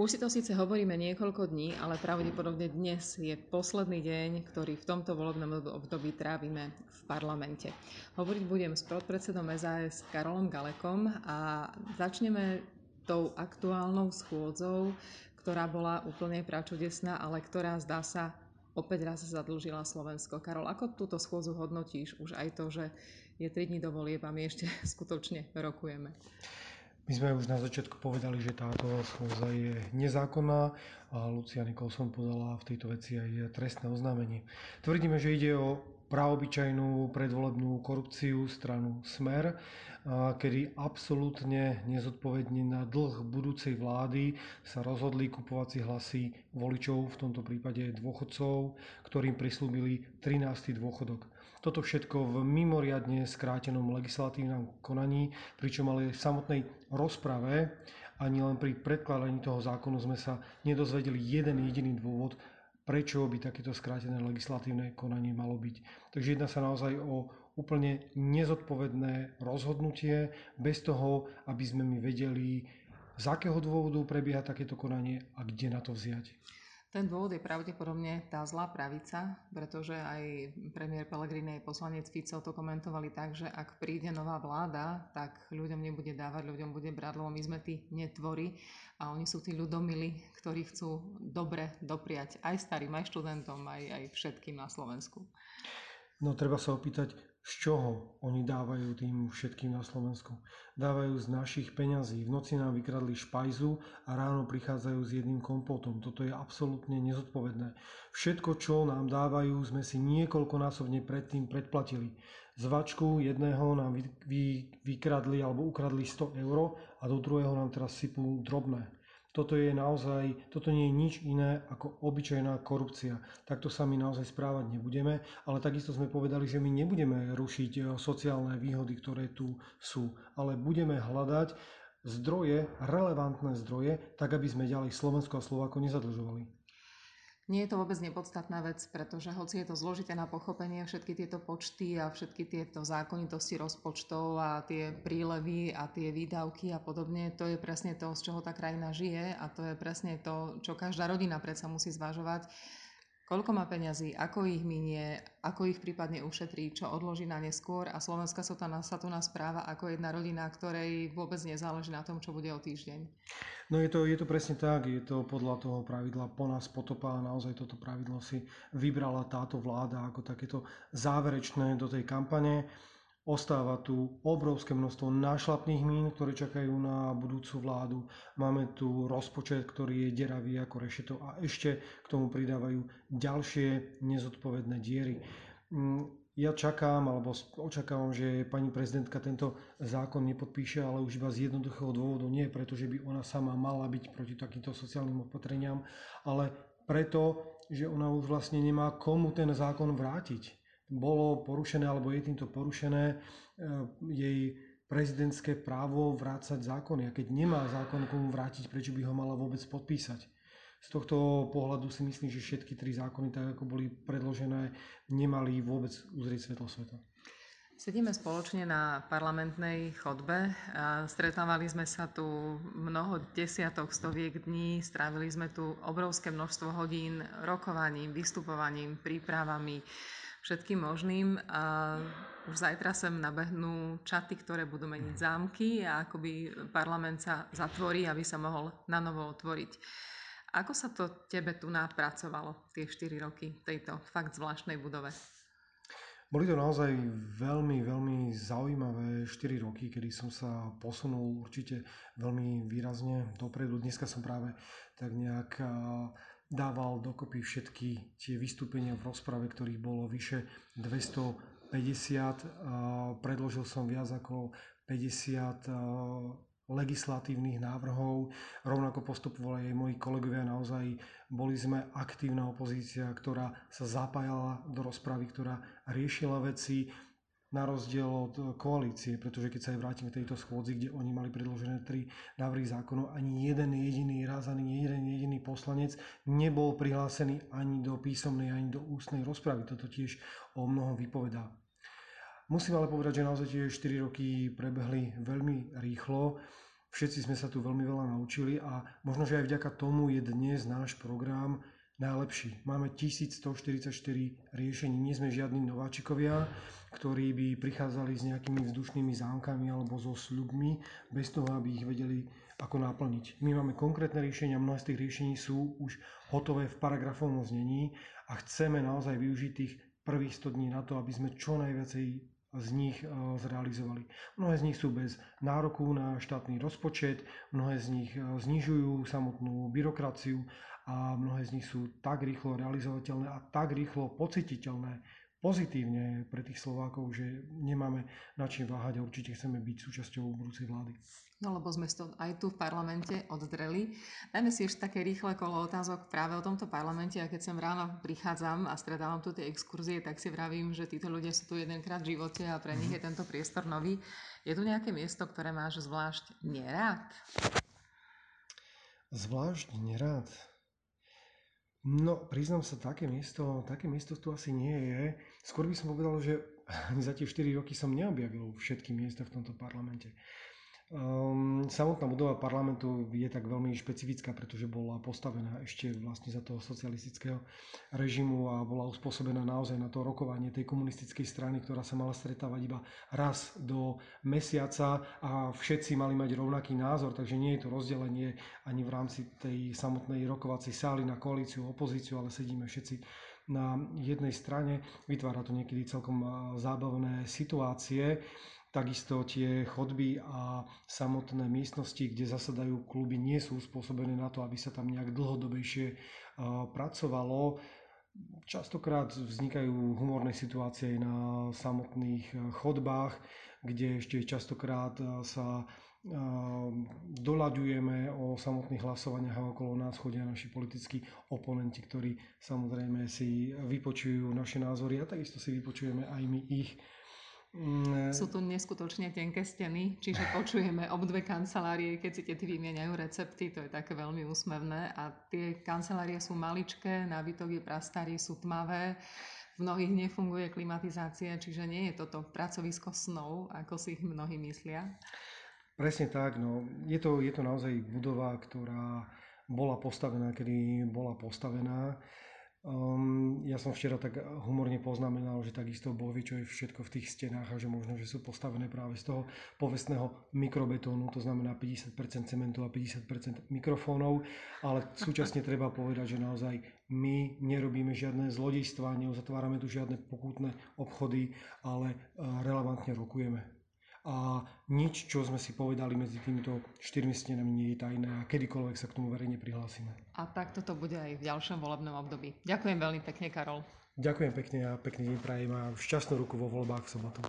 Už si to síce hovoríme niekoľko dní, ale pravdepodobne dnes je posledný deň, ktorý v tomto volebnom období trávime v parlamente. Hovoriť budem s podpredsedom SAS Karolom Galekom a začneme tou aktuálnou schôdzou, ktorá bola úplne pračudesná, ale ktorá zdá sa opäť raz zadlžila Slovensko. Karol, ako túto schôdzu hodnotíš? Už aj to, že je 3 dní do volieb a my ešte skutočne rokujeme. My sme už na začiatku povedali, že táto schôza je nezákonná a Lucia Nikolson podala v tejto veci aj trestné oznámenie. Tvrdíme, že ide o praobyčajnú predvolebnú korupciu stranu Smer, kedy absolútne nezodpovedne na dlh budúcej vlády sa rozhodli kupovať si hlasy voličov, v tomto prípade dôchodcov, ktorým prislúbili 13. dôchodok. Toto všetko v mimoriadne skrátenom legislatívnom konaní, pričom ale v samotnej rozprave ani len pri predkladaní toho zákonu sme sa nedozvedeli jeden jediný dôvod, prečo by takéto skrátené legislatívne konanie malo byť. Takže jedná sa naozaj o úplne nezodpovedné rozhodnutie, bez toho, aby sme my vedeli, z akého dôvodu prebieha takéto konanie a kde na to vziať. Ten dôvod je pravdepodobne tá zlá pravica, pretože aj premiér Pellegrini aj poslanec Fico to komentovali tak, že ak príde nová vláda, tak ľuďom nebude dávať, ľuďom bude brať, lebo my sme tí netvory a oni sú tí ľudomili, ktorí chcú dobre dopriať aj starým, aj študentom, aj, aj všetkým na Slovensku. No treba sa opýtať, z čoho oni dávajú tým všetkým na Slovensku. Dávajú z našich peňazí. V noci nám vykradli špajzu a ráno prichádzajú s jedným kompotom. Toto je absolútne nezodpovedné. Všetko, čo nám dávajú, sme si niekoľkonásobne predtým predplatili. Z vačku jedného nám vy, vy, vykradli alebo ukradli 100 eur a do druhého nám teraz sypú drobné. Toto je naozaj, toto nie je nič iné ako obyčajná korupcia. Takto sa my naozaj správať nebudeme, ale takisto sme povedali, že my nebudeme rušiť eh, sociálne výhody, ktoré tu sú, ale budeme hľadať zdroje, relevantné zdroje, tak aby sme ďalej Slovensko a Slováko nezadlžovali. Nie je to vôbec nepodstatná vec, pretože hoci je to zložité na pochopenie, všetky tieto počty a všetky tieto zákonitosti rozpočtov a tie prílevy a tie výdavky a podobne, to je presne to, z čoho tá krajina žije a to je presne to, čo každá rodina predsa musí zvažovať koľko má peňazí, ako ich minie, ako ich prípadne ušetrí, čo odloží na neskôr a Slovenska sa, sa tu nás správa ako jedna rodina, ktorej vôbec nezáleží na tom, čo bude o týždeň. No je to, je to presne tak, je to podľa toho pravidla po nás potopa a naozaj toto pravidlo si vybrala táto vláda ako takéto záverečné do tej kampane. Ostáva tu obrovské množstvo nášlapných mín, ktoré čakajú na budúcu vládu. Máme tu rozpočet, ktorý je deravý ako rešeto a ešte k tomu pridávajú ďalšie nezodpovedné diery. Mm, ja čakám, alebo očakávam, že pani prezidentka tento zákon nepodpíše, ale už iba z jednoduchého dôvodu. Nie preto, že by ona sama mala byť proti takýmto sociálnym opatreniam, ale preto, že ona už vlastne nemá komu ten zákon vrátiť bolo porušené alebo je týmto porušené e, jej prezidentské právo vrácať zákony. A keď nemá zákon komu vrátiť, prečo by ho mala vôbec podpísať? Z tohto pohľadu si myslím, že všetky tri zákony, tak ako boli predložené, nemali vôbec uzrieť svetlo sveta. Sedíme spoločne na parlamentnej chodbe. A stretávali sme sa tu mnoho desiatok, stoviek dní. Strávili sme tu obrovské množstvo hodín rokovaním, vystupovaním, prípravami, všetkým možným. Už zajtra sem nabehnú čaty, ktoré budú meniť zámky a akoby parlament sa zatvorí, aby sa mohol na novo otvoriť. Ako sa to tebe tu napracovalo tie 4 roky tejto fakt zvláštnej budove? Boli to naozaj veľmi, veľmi zaujímavé 4 roky, kedy som sa posunul určite veľmi výrazne dopredu. Dneska som práve tak nejak dával dokopy všetky tie vystúpenia v rozprave, ktorých bolo vyše 250. Predložil som viac ako 50 legislatívnych návrhov. Rovnako postupovali aj moji kolegovia. Naozaj boli sme aktívna opozícia, ktorá sa zapájala do rozpravy, ktorá riešila veci na rozdiel od koalície, pretože keď sa aj vrátim k tejto schôdzi, kde oni mali predložené tri návrhy zákonov, ani jeden jediný raz, ani jeden jediný poslanec nebol prihlásený ani do písomnej, ani do ústnej rozpravy. Toto tiež o mnohom vypovedá. Musím ale povedať, že naozaj tie 4 roky prebehli veľmi rýchlo. Všetci sme sa tu veľmi veľa naučili a možno, že aj vďaka tomu je dnes náš program najlepší. Máme 1144 riešení, nie sme žiadni nováčikovia, ktorí by prichádzali s nejakými vzdušnými zámkami alebo so sľubmi, bez toho, aby ich vedeli ako naplniť. My máme konkrétne riešenia, mnohé z tých riešení sú už hotové v paragrafovom znení a chceme naozaj využiť tých prvých 100 dní na to, aby sme čo najviacej z nich e, zrealizovali. Mnohé z nich sú bez nároku na štátny rozpočet, mnohé z nich e, znižujú samotnú byrokraciu a mnohé z nich sú tak rýchlo realizovateľné a tak rýchlo pocititeľné pozitívne pre tých Slovákov, že nemáme na čím váhať a určite chceme byť súčasťou budúcej vlády. No lebo sme to aj tu v parlamente oddreli. Dajme si ešte také rýchle kolo otázok práve o tomto parlamente a keď sem ráno prichádzam a stredávam tu tie exkurzie, tak si vravím, že títo ľudia sú tu jedenkrát v živote a pre nich je tento priestor nový. Je tu nejaké miesto, ktoré máš zvlášť nerád? Zvlášť nerád? No, priznám sa, také miesto, také miesto tu asi nie je. Skôr by som povedal, že za tie 4 roky som neobjavil všetky miesta v tomto parlamente. Um, samotná budova parlamentu je tak veľmi špecifická, pretože bola postavená ešte vlastne za toho socialistického režimu a bola uspôsobená naozaj na to rokovanie tej komunistickej strany, ktorá sa mala stretávať iba raz do mesiaca a všetci mali mať rovnaký názor, takže nie je to rozdelenie ani v rámci tej samotnej rokovacej sály na koalíciu, opozíciu, ale sedíme všetci na jednej strane. Vytvára to niekedy celkom zábavné situácie. Takisto tie chodby a samotné miestnosti, kde zasadajú kluby, nie sú spôsobené na to, aby sa tam nejak dlhodobejšie pracovalo. Častokrát vznikajú humorné situácie na samotných chodbách, kde ešte častokrát sa doľaďujeme o samotných hlasovaniach a okolo nás chodia naši politickí oponenti, ktorí samozrejme si vypočujú naše názory a takisto si vypočujeme aj my ich. Mm, Sú tu neskutočne tenké steny, čiže počujeme obdve kancelárie, keď si tie vymieňajú recepty, to je také veľmi úsmevné a tie kancelárie sú maličké, nábytok je prastarý, sú tmavé, v mnohých nefunguje klimatizácia, čiže nie je toto pracovisko snov, ako si ich mnohí myslia. Presne tak, no. Je to, je to naozaj budova, ktorá bola postavená, kedy bola postavená. Um, ja som včera tak humorne poznamenal, že takisto Boh vie, čo je všetko v tých stenách a že možno, že sú postavené práve z toho povestného mikrobetónu, to znamená 50% cementu a 50% mikrofónov, ale súčasne treba povedať, že naozaj my nerobíme žiadne zlodejstva, neuzatvárame tu žiadne pokutné obchody, ale uh, relevantne rokujeme a nič, čo sme si povedali medzi týmito štyrmi stenami, nie je tajné a kedykoľvek sa k tomu verejne prihlásime. A tak toto bude aj v ďalšom volebnom období. Ďakujem veľmi pekne, Karol. Ďakujem pekne a pekný deň prajem a šťastnú ruku vo voľbách v sobotu.